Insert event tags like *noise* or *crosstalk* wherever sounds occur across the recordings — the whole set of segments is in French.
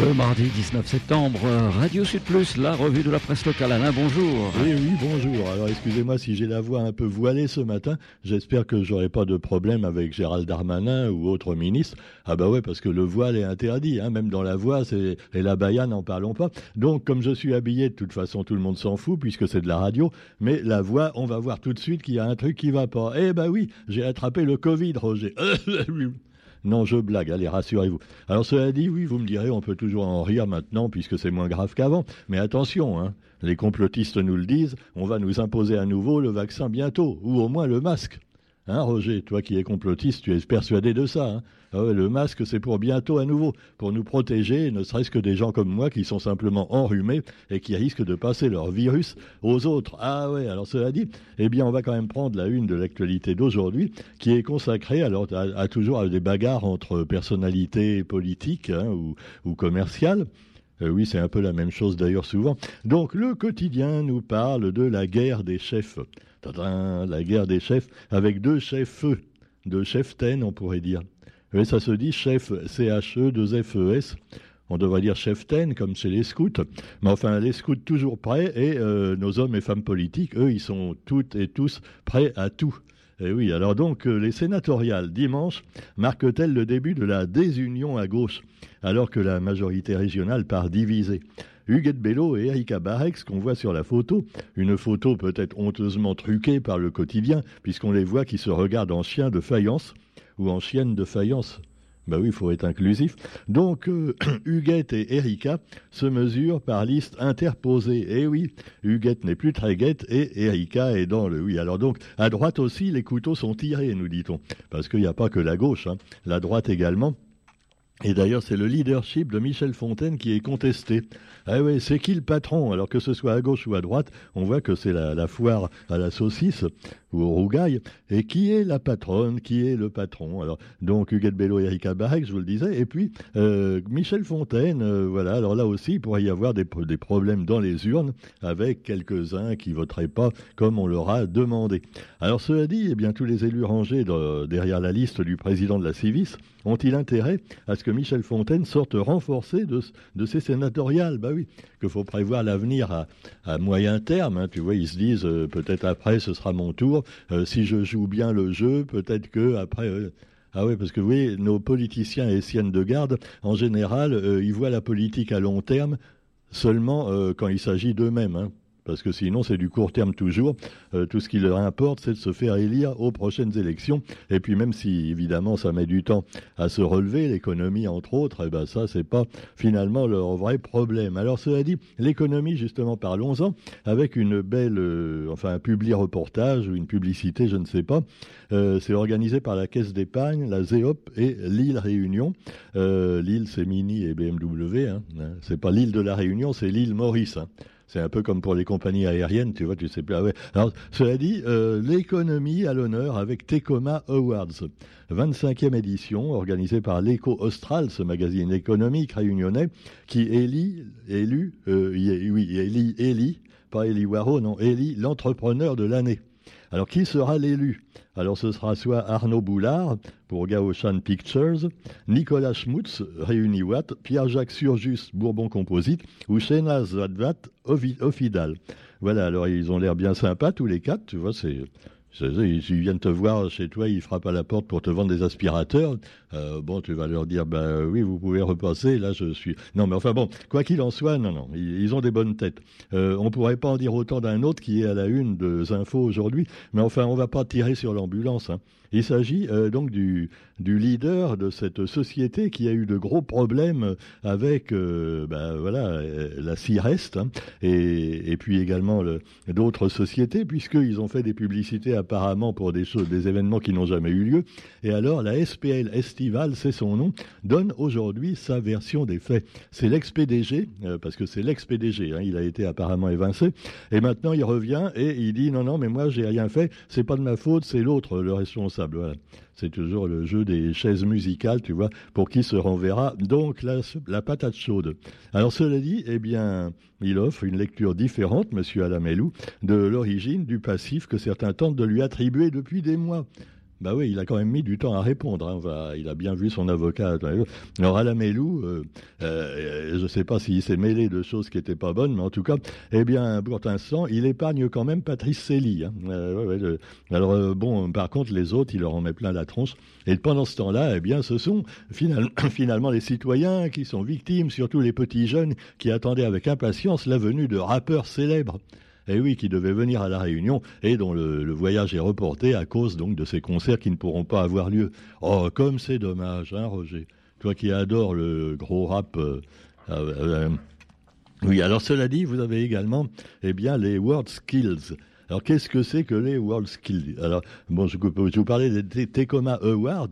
Le mardi 19 septembre, Radio Sud Plus, la revue de la presse locale. Alain, bonjour. Oui, oui, bonjour. Alors excusez-moi si j'ai la voix un peu voilée ce matin. J'espère que j'aurai pas de problème avec Gérald Darmanin ou autre ministre. Ah bah ouais, parce que le voile est interdit, hein, même dans la voix, c'est et la baya, n'en parlons pas. Donc comme je suis habillé, de toute façon tout le monde s'en fout puisque c'est de la radio. Mais la voix, on va voir tout de suite qu'il y a un truc qui va pas. Eh bah oui, j'ai attrapé le Covid, Roger. *laughs* Non, je blague, allez, rassurez-vous. Alors cela dit, oui, vous me direz, on peut toujours en rire maintenant puisque c'est moins grave qu'avant. Mais attention, hein, les complotistes nous le disent, on va nous imposer à nouveau le vaccin bientôt, ou au moins le masque. Hein, Roger, toi qui es complotiste, tu es persuadé de ça. Hein ah le masque, c'est pour bientôt à nouveau, pour nous protéger, ne serait-ce que des gens comme moi qui sont simplement enrhumés et qui risquent de passer leur virus aux autres. Ah ouais, alors cela dit, eh bien, on va quand même prendre la une de l'actualité d'aujourd'hui, qui est consacrée alors à, toujours à des bagarres entre personnalités politiques hein, ou, ou commerciales. Euh, oui, c'est un peu la même chose d'ailleurs souvent. Donc le quotidien nous parle de la guerre des chefs la guerre des chefs, avec deux chefs deux chefs ten, on pourrait dire. Oui, ça se dit chef CHE, deux FES. On devrait dire chef ten, comme chez les scouts. Mais enfin, les scouts toujours prêts, et euh, nos hommes et femmes politiques, eux, ils sont toutes et tous prêts à tout. Et oui, alors donc, euh, les sénatoriales dimanche marquent-elles le début de la désunion à gauche, alors que la majorité régionale part divisée? Huguette Bello et Erika Barex qu'on voit sur la photo, une photo peut-être honteusement truquée par le quotidien, puisqu'on les voit qui se regardent en chien de faïence ou en chienne de faïence. Ben oui, il faut être inclusif. Donc, euh, *clears throat* Huguette et Erika se mesurent par liste interposée. Eh oui, Huguette n'est plus très guette et Erika est dans le oui. Alors donc, à droite aussi, les couteaux sont tirés, nous dit-on. Parce qu'il n'y a pas que la gauche, hein. la droite également. Et d'ailleurs, c'est le leadership de Michel Fontaine qui est contesté. Ah oui, c'est qui le patron? Alors que ce soit à gauche ou à droite, on voit que c'est la, foire à la saucisse ou au rougail. Et qui est la patronne Qui est le patron Alors, donc, Huguette Bello et Erika Barek, je vous le disais. Et puis, euh, Michel Fontaine, euh, voilà. Alors là aussi, il pourrait y avoir des, problèmes dans les urnes avec quelques-uns qui voteraient pas comme on leur a demandé. Alors, cela dit, eh bien, tous les élus rangés derrière la liste du président de la Civis ont-ils intérêt à ce que Michel Fontaine sorte renforcé de, de ses sénatoriales? Bah oui, qu'il faut prévoir l'avenir à, moyen terme. Hein. Tu vois, ils se disent euh, peut-être après ce sera mon tour. Euh, si je joue bien le jeu, peut-être que après. Euh, ah oui, parce que vous voyez, nos politiciens et siennes de garde, en général, ils voient la politique à long terme seulement quand il s'agit d'eux-mêmes. Hein parce que sinon c'est du court terme toujours. Euh, tout ce qui leur importe, c'est de se faire élire aux prochaines élections. Et puis même si évidemment ça met du temps à se relever, l'économie entre autres, eh ben ça c'est pas finalement leur vrai problème. Alors cela dit, l'économie justement parlons-en avec une belle, euh, enfin un public reportage ou une publicité, je ne sais pas. Euh, c'est organisé par la Caisse d'épargne, la ZEOP et l'île Réunion. l'île c'est Mini et BMW. Hein. C'est pas l'île de la Réunion, c'est l'île Maurice. Hein. C'est un peu comme pour les compagnies aériennes, tu vois, tu sais plus. Ah Alors, cela dit, euh, l'économie à l'honneur avec Tecoma Awards, 25e édition, organisée par l'Eco Austral, ce magazine économique réunionnais, qui élit, élu, euh, oui, élit, élit, pas Eli Waro, non, élit l'entrepreneur de l'année. Alors, qui sera l'élu? Alors, ce sera soit Arnaud Boulard pour Gaoshan Pictures, Nicolas Schmutz, Réuniwatt, Pierre-Jacques Surjus, Bourbon Composite, ou Shenaz Vadvat, Ofidal. Voilà, alors ils ont l'air bien sympas tous les quatre, tu vois, c'est ils viennent te voir chez toi, ils frappent à la porte pour te vendre des aspirateurs. Euh, bon, tu vas leur dire, ben oui, vous pouvez repasser. Là, je suis. Non, mais enfin bon, quoi qu'il en soit, non, non, ils, ont des bonnes têtes. Euh, on pourrait pas en dire autant d'un autre qui est à la une de infos aujourd'hui, mais enfin, on va pas tirer sur l'ambulance. Hein. Il s'agit euh, donc du, leader de cette société qui a eu de gros problèmes avec, ben, voilà, la CIREST hein, et, puis également d'autres sociétés, puisqu'ils ont fait des publicités apparemment pour des des événements qui n'ont jamais eu lieu. Et alors, la SPL Estival, c'est son nom, donne aujourd'hui sa version des faits. C'est l'ex-PDG, euh, parce que c'est l'ex-PDG, hein, il a été apparemment évincé, et maintenant il revient et il dit non, non, mais moi j'ai rien fait, c'est pas de ma faute, c'est l'autre, le responsable. C'est toujours le jeu des chaises musicales, tu vois, pour qui se renverra donc la, la patate chaude. Alors cela dit, eh bien, il offre une lecture différente, Monsieur Alamelou, de l'origine du passif que certains tentent de lui attribuer depuis des mois. Bah oui, il a quand même mis du temps à répondre. Hein. il a bien vu son avocat. Alors Alamélou, euh, euh, je ne sais pas s'il s'est mêlé de choses qui n'étaient pas bonnes, mais en tout cas, eh bien, pour l'instant, il épargne quand même Patrice. Hein. Euh, alors bon, par contre, les autres, il leur en met plein la tronche. Et pendant ce temps-là, eh bien, ce sont *coughs* finalement les citoyens qui sont victimes, surtout les petits jeunes qui attendaient avec impatience la venue de rappeurs célèbres et eh oui, qui devait venir à la Réunion et dont le, voyage est reporté à cause donc de ces concerts qui ne pourront pas avoir lieu. Oh, comme c'est dommage, hein, Roger. Toi qui adores le gros rap. Euh, euh, euh, oui, alors cela dit, vous avez également, eh bien, les World Skills. Alors, qu'est-ce que c'est que les World Skills? Alors, bon, je peux vous parler des Tecoma Awards,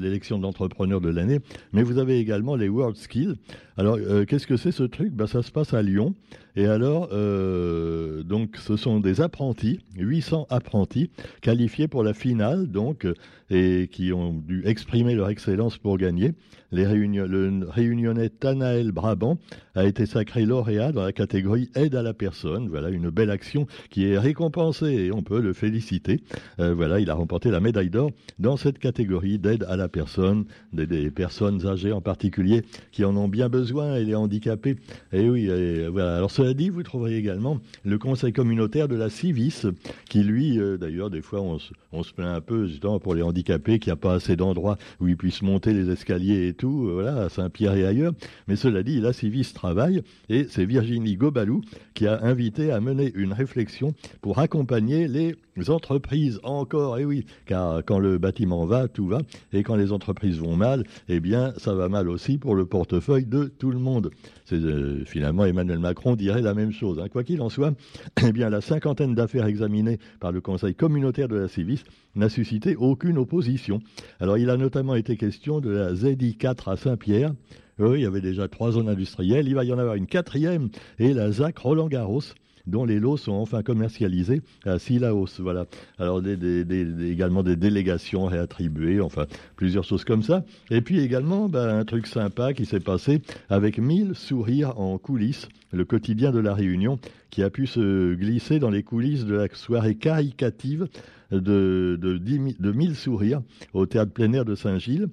l'élection d'entrepreneur de l'année, mais vous avez également les World Skills. Alors, qu'est-ce que c'est ce truc? Ben, Ça se passe à Lyon. Et alors, euh, donc, ce sont des apprentis, 800 apprentis, qualifiés pour la finale, donc, et qui ont dû exprimer leur excellence pour gagner. Les le réunionnais Tanaël Brabant a été sacré lauréat dans la catégorie aide à la personne. Voilà une belle action qui est récompensée et on peut le féliciter. Euh, voilà, il a remporté la médaille d'or dans cette catégorie d'aide à la personne, des, personnes âgées en particulier qui en ont bien besoin et les handicapés. Et oui, voilà. Cela dit, vous trouverez également le conseil communautaire de la Civis, qui lui, euh, d'ailleurs, des fois, on se, plaint un peu, justement, pour les handicapés, qu'il n'y a pas assez d'endroits où ils puissent monter les escaliers et tout, euh, voilà, à Saint-Pierre et ailleurs. Mais cela dit, la Civis travaille, et c'est Virginie Gobalou qui a invité à mener une réflexion pour accompagner les entreprises encore, et oui, car quand le bâtiment va, tout va, et quand les entreprises vont mal, eh bien, ça va mal aussi pour le portefeuille de tout le monde. Euh, finalement Emmanuel Macron dirait la même chose. Hein. Quoi qu'il en soit, *coughs* eh bien, la cinquantaine d'affaires examinées par le Conseil communautaire de la Civis n'a suscité aucune opposition. Alors, il a notamment été question de la ZI 4 à Saint-Pierre. Oui, il y avait déjà trois zones industrielles. Il va y en avoir une quatrième, et la ZAC Roland-Garros dont les lots sont enfin commercialisés à Silaos. Voilà. Alors également des délégations réattribuées, enfin plusieurs choses comme ça. Et puis également ben, un truc sympa qui s'est passé avec 1000 sourires en coulisses, le quotidien de la Réunion, qui a pu se glisser dans les coulisses de la soirée caricative de, de, de 1000 sourires au théâtre plein air de Saint-Gilles.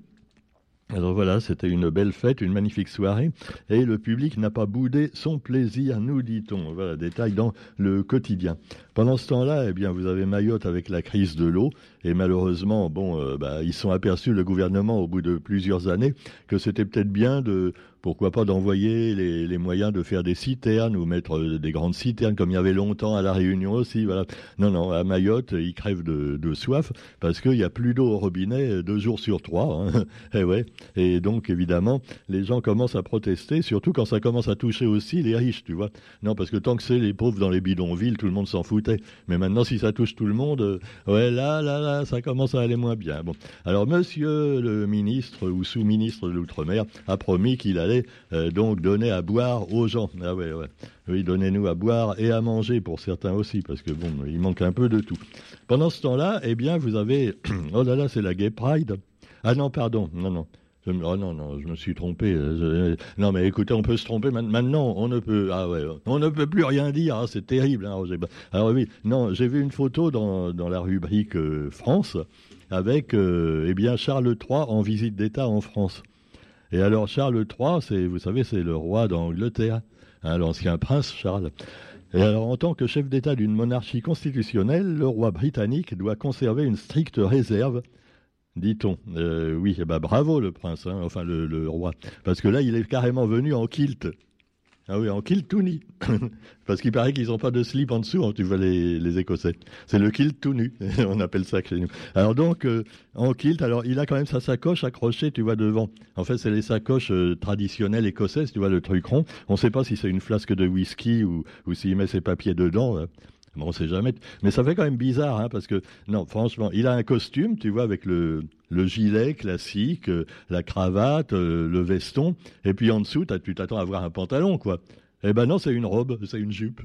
Alors voilà, c'était une belle fête, une magnifique soirée, et le public n'a pas boudé son plaisir, nous dit-on. Voilà, détail dans le quotidien. Pendant ce temps-là, eh bien, vous avez Mayotte avec la crise de l'eau, et malheureusement, bon, euh, bah, ils sont aperçus, le gouvernement, au bout de plusieurs années, que c'était peut-être bien de, pourquoi pas d'envoyer les, moyens de faire des citernes ou mettre euh, des grandes citernes comme il y avait longtemps à la Réunion aussi. Voilà. Non, non, à Mayotte, ils crèvent de, soif parce qu'il n'y a plus d'eau au robinet euh, deux jours sur trois. Hein. et, *laughs* eh ouais. et donc, évidemment, les gens commencent à protester, surtout quand ça commence à toucher aussi les riches, tu vois. Non, parce que tant que c'est les pauvres dans les bidonvilles, tout le monde s'en foutait. Mais maintenant, si ça touche tout le monde, euh, ouais, là, là, là, ça commence à aller moins bien. Bon. Alors, monsieur le ministre ou sous-ministre de l'Outre-mer a promis qu'il euh, donc donner à boire aux gens. Ah ouais. Oui, donnez-nous à boire et à manger pour certains aussi, parce que bon, il manque un peu de tout. Pendant ce temps-là, eh bien, vous avez, *clears throat* oh là là, c'est la Gay Pride. Ah non, pardon, non, non. oh non, non, je me suis trompé. Non, mais écoutez, on peut se tromper. Maintenant, on ne peut, ah ouais, on ne peut plus rien dire. Hein, c'est terrible. Hein, Alors oui, non, j'ai vu une photo dans, dans la rubrique euh, France avec, euh, eh bien, Charles III en visite d'État en France. Et alors Charles III, vous savez, c'est le roi d'Angleterre, hein, l'ancien prince Charles. Et alors, en tant que chef d'État d'une monarchie constitutionnelle, le roi britannique doit conserver une stricte réserve, dit-on. Euh, oui, eh ben, bravo le prince, hein, enfin le, roi, parce que là, il est carrément venu en kilt. Ah oui, en kilt tout *coughs* nu. Parce qu'il paraît qu'ils n'ont pas de slip en dessous, hein, tu vois les, les Écossais. C'est le kilt tout nu, on appelle ça chez nous. Alors donc, euh, en kilt, alors il a quand même sa sacoche accrochée, tu vois, devant. En fait, c'est les sacoches euh, traditionnelles écossaises, tu vois, le truc rond. On ne sait pas si c'est une flasque de whisky ou, ou s'il met ses papiers dedans. Bon, on sait jamais. Mais ça fait quand même bizarre, hein, parce que, non, franchement, il a un costume, tu vois, avec le, le gilet classique, euh, la cravate, euh, le veston, et puis en dessous, tu t'attends à voir un pantalon, quoi. Eh ben non, c'est une robe, c'est une jupe.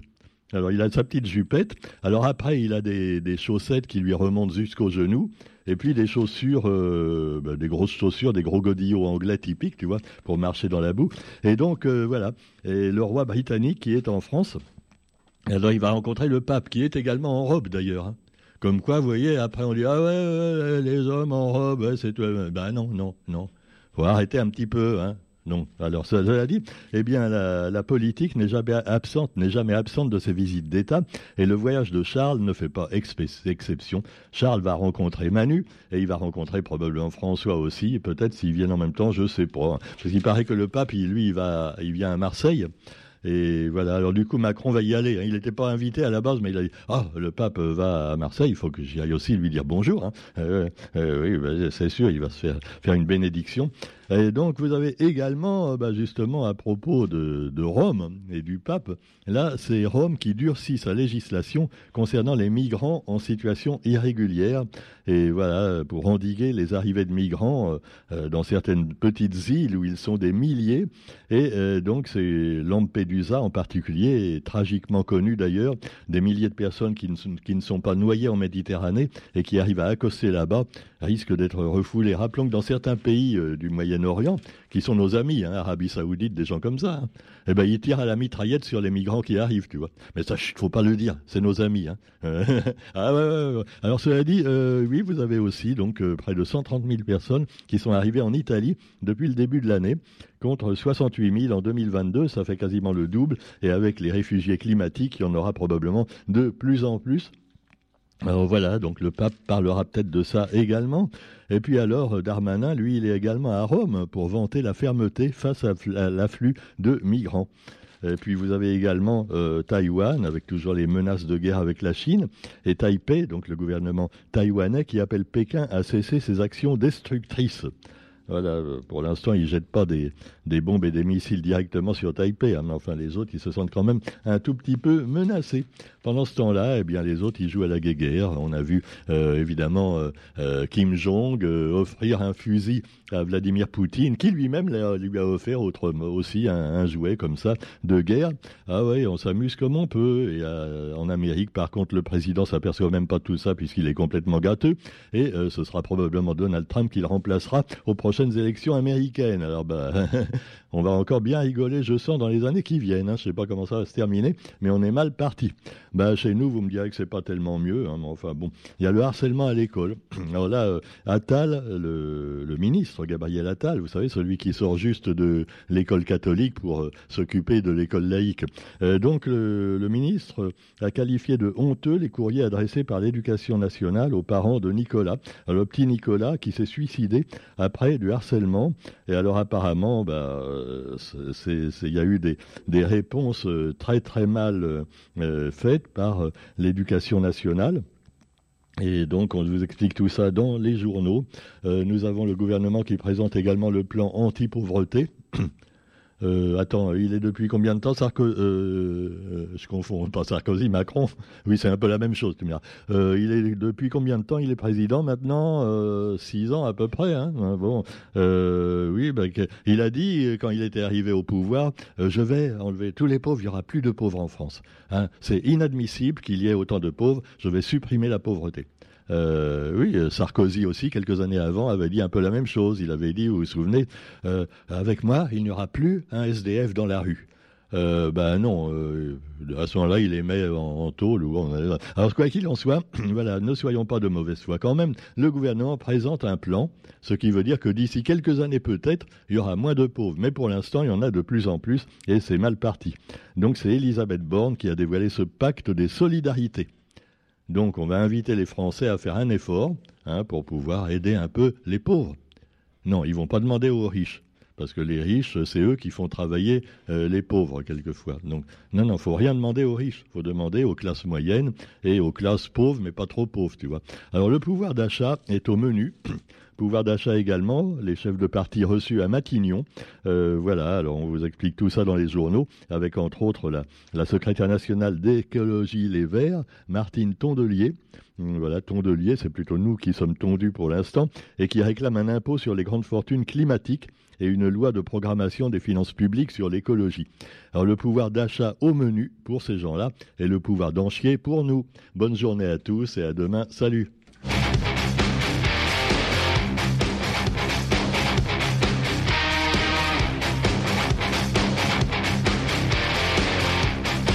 Alors il a sa petite jupette. Alors après, il a des, des chaussettes qui lui remontent jusqu'aux genoux. Et puis des chaussures, euh, ben, des grosses chaussures, des gros godillots anglais typiques, tu vois, pour marcher dans la boue. Et donc voilà. Et le roi britannique qui est en France, alors il va rencontrer le pape, qui est également en robe d'ailleurs. Hein Comme quoi, vous voyez, après on dit ah ouais, les hommes en robe, c'est tout. Ben non, non, non. Faut arrêter un petit peu, hein. Non. Alors, cela dit, eh bien, la, politique n'est jamais absente, n'est jamais absente de ces visites d'État, et le voyage de Charles ne fait pas exception. Charles va rencontrer Manu, et il va rencontrer probablement François aussi, et peut-être s'ils viennent en même temps, je sais pas. Parce qu'il paraît que le pape, lui, il va, il vient à Marseille. Et voilà, alors du coup, Macron va y aller. Hein. Il n'était pas invité à la base, mais il a dit Ah, le pape va à Marseille, il faut que j'y aille aussi lui dire bonjour. Hein. Euh, euh, oui, bah, c'est sûr, il va se faire, faire une bénédiction. Et donc, vous avez également, euh, bah, justement, à propos de, Rome et du pape, là, c'est Rome qui durcit sa législation concernant les migrants en situation irrégulière. Et voilà, pour endiguer les arrivées de migrants euh, euh, dans certaines petites îles où ils sont des milliers. Et donc, c'est Lampedusa en particulier, tragiquement connu d'ailleurs, des milliers de personnes qui ne, qui ne sont pas noyées en Méditerranée et qui arrivent à accoster là-bas risquent d'être refoulées. Rappelons que dans certains pays du Moyen orient qui sont nos amis, hein, Arabie Saoudite, des gens comme ça, hein. eh ben, ils tirent à la mitraillette sur les migrants qui arrivent, tu vois. Mais ça, il faut pas le dire, c'est nos amis. Hein. *laughs* ah Alors, cela dit, euh, oui, vous avez aussi donc euh, près de 130 000 personnes qui sont arrivées en Italie depuis le début de l'année, contre 68 000 en 2022, ça fait quasiment le double, et avec les réfugiés climatiques, il y en aura probablement de plus en plus. Alors voilà, donc le pape parlera peut-être de ça également. Et puis alors, Darmanin, lui, il est également à Rome pour vanter la fermeté face à l'afflux de migrants. Et puis vous avez également euh, Taïwan, avec toujours les menaces de guerre avec la Chine, et Taipei, donc le gouvernement taïwanais, qui appelle Pékin à cesser ses actions destructrices. Voilà, euh, pour l'instant, ils ne jettent pas des, bombes et des missiles directement sur Taipei, hein, mais enfin, les autres, ils se sentent quand même un tout petit peu menacés. Pendant ce temps-là, eh bien, les autres, ils jouent à la guéguerre. On a vu, euh, évidemment, euh, Kim Jong offrir un fusil à Vladimir Poutine, qui lui-même lui a offert autre, aussi un, jouet comme ça de guerre. Ah ouais, on s'amuse comme on peut. Et en Amérique, par contre, le président s'aperçoit même pas de tout ça puisqu'il est complètement gâteux. Et ce sera probablement Donald Trump qui le remplacera au prochain prochaines élections américaines. Alors, bah, *laughs* on va encore bien rigoler, je sens, dans les années qui viennent. Hein. Je ne sais pas comment ça va se terminer, mais on est mal parti. Bah, chez nous, vous me direz que c'est pas tellement mieux. Hein, enfin, bon, il y a le harcèlement à l'école. *clears throat* Alors là, euh, Attal, le, ministre Gabriel Attal, vous savez, celui qui sort juste de l'école catholique pour euh, s'occuper de l'école laïque. Euh, donc, le, ministre a qualifié de honteux les courriers adressés par l'éducation nationale aux parents de Nicolas. Le petit Nicolas qui s'est suicidé après du harcèlement. Et alors apparemment, bah, il y a eu des, réponses euh, très très mal euh, faites par euh, l'éducation nationale. Et donc, on vous explique tout ça dans les journaux. nous avons le gouvernement qui présente également le plan anti-pauvreté. Euh, attends, il est depuis combien de temps Sarkozy? Euh, euh, Je confonds pas Sarkozy, Macron. *laughs* Oui, c'est un peu la même chose. Tu il est depuis combien de temps Il est président maintenant? Six ans à peu près. Hein hein, bon, oui, ben, il a dit quand il était arrivé au pouvoir, je vais enlever tous les pauvres. Il y aura plus de pauvres en France. Hein. c'est inadmissible qu'il y ait autant de pauvres. Je vais supprimer la pauvreté. Euh, oui, Sarkozy aussi, quelques années avant, avait dit un peu la même chose. Il avait dit, vous vous souvenez, euh, avec moi, il n'y aura plus un SDF dans la rue. Euh, ben non, euh, à ce moment-là, il les met en, tôle. Alors, quoi qu'il en soit, *clears throat* ne soyons pas de mauvaise foi. Quand même, le gouvernement présente un plan, ce qui veut dire que d'ici quelques années peut-être, il y aura moins de pauvres. Mais pour l'instant, il y en a de plus en plus, et c'est mal parti. Donc c'est Elisabeth Borne qui a dévoilé ce pacte des solidarités. Donc on va inviter les Français à faire un effort hein, pour pouvoir aider un peu les pauvres. Non, ils vont pas demander aux riches. Parce que les riches, c'est eux qui font travailler euh, les pauvres quelquefois. Donc, non, non, faut rien demander aux riches. Faut demander aux classes moyennes et aux classes pauvres, mais pas trop pauvres, tu vois. Alors, le pouvoir d'achat est au menu. Pouvoir d'achat également, les chefs de parti reçus à Matignon. Euh, voilà, alors on vous explique tout ça dans les journaux, avec entre autres la, la secrétaire nationale d'écologie Les Verts, Martine Tondelier. Hum, voilà, Tondelier, c'est plutôt nous qui sommes tondus pour l'instant, et qui réclame un impôt sur les grandes fortunes climatiques et une loi de programmation des finances publiques sur l'écologie. Alors le pouvoir d'achat au menu pour ces gens-là et le pouvoir d'enchier pour nous. Bonne journée à tous et à demain. Salut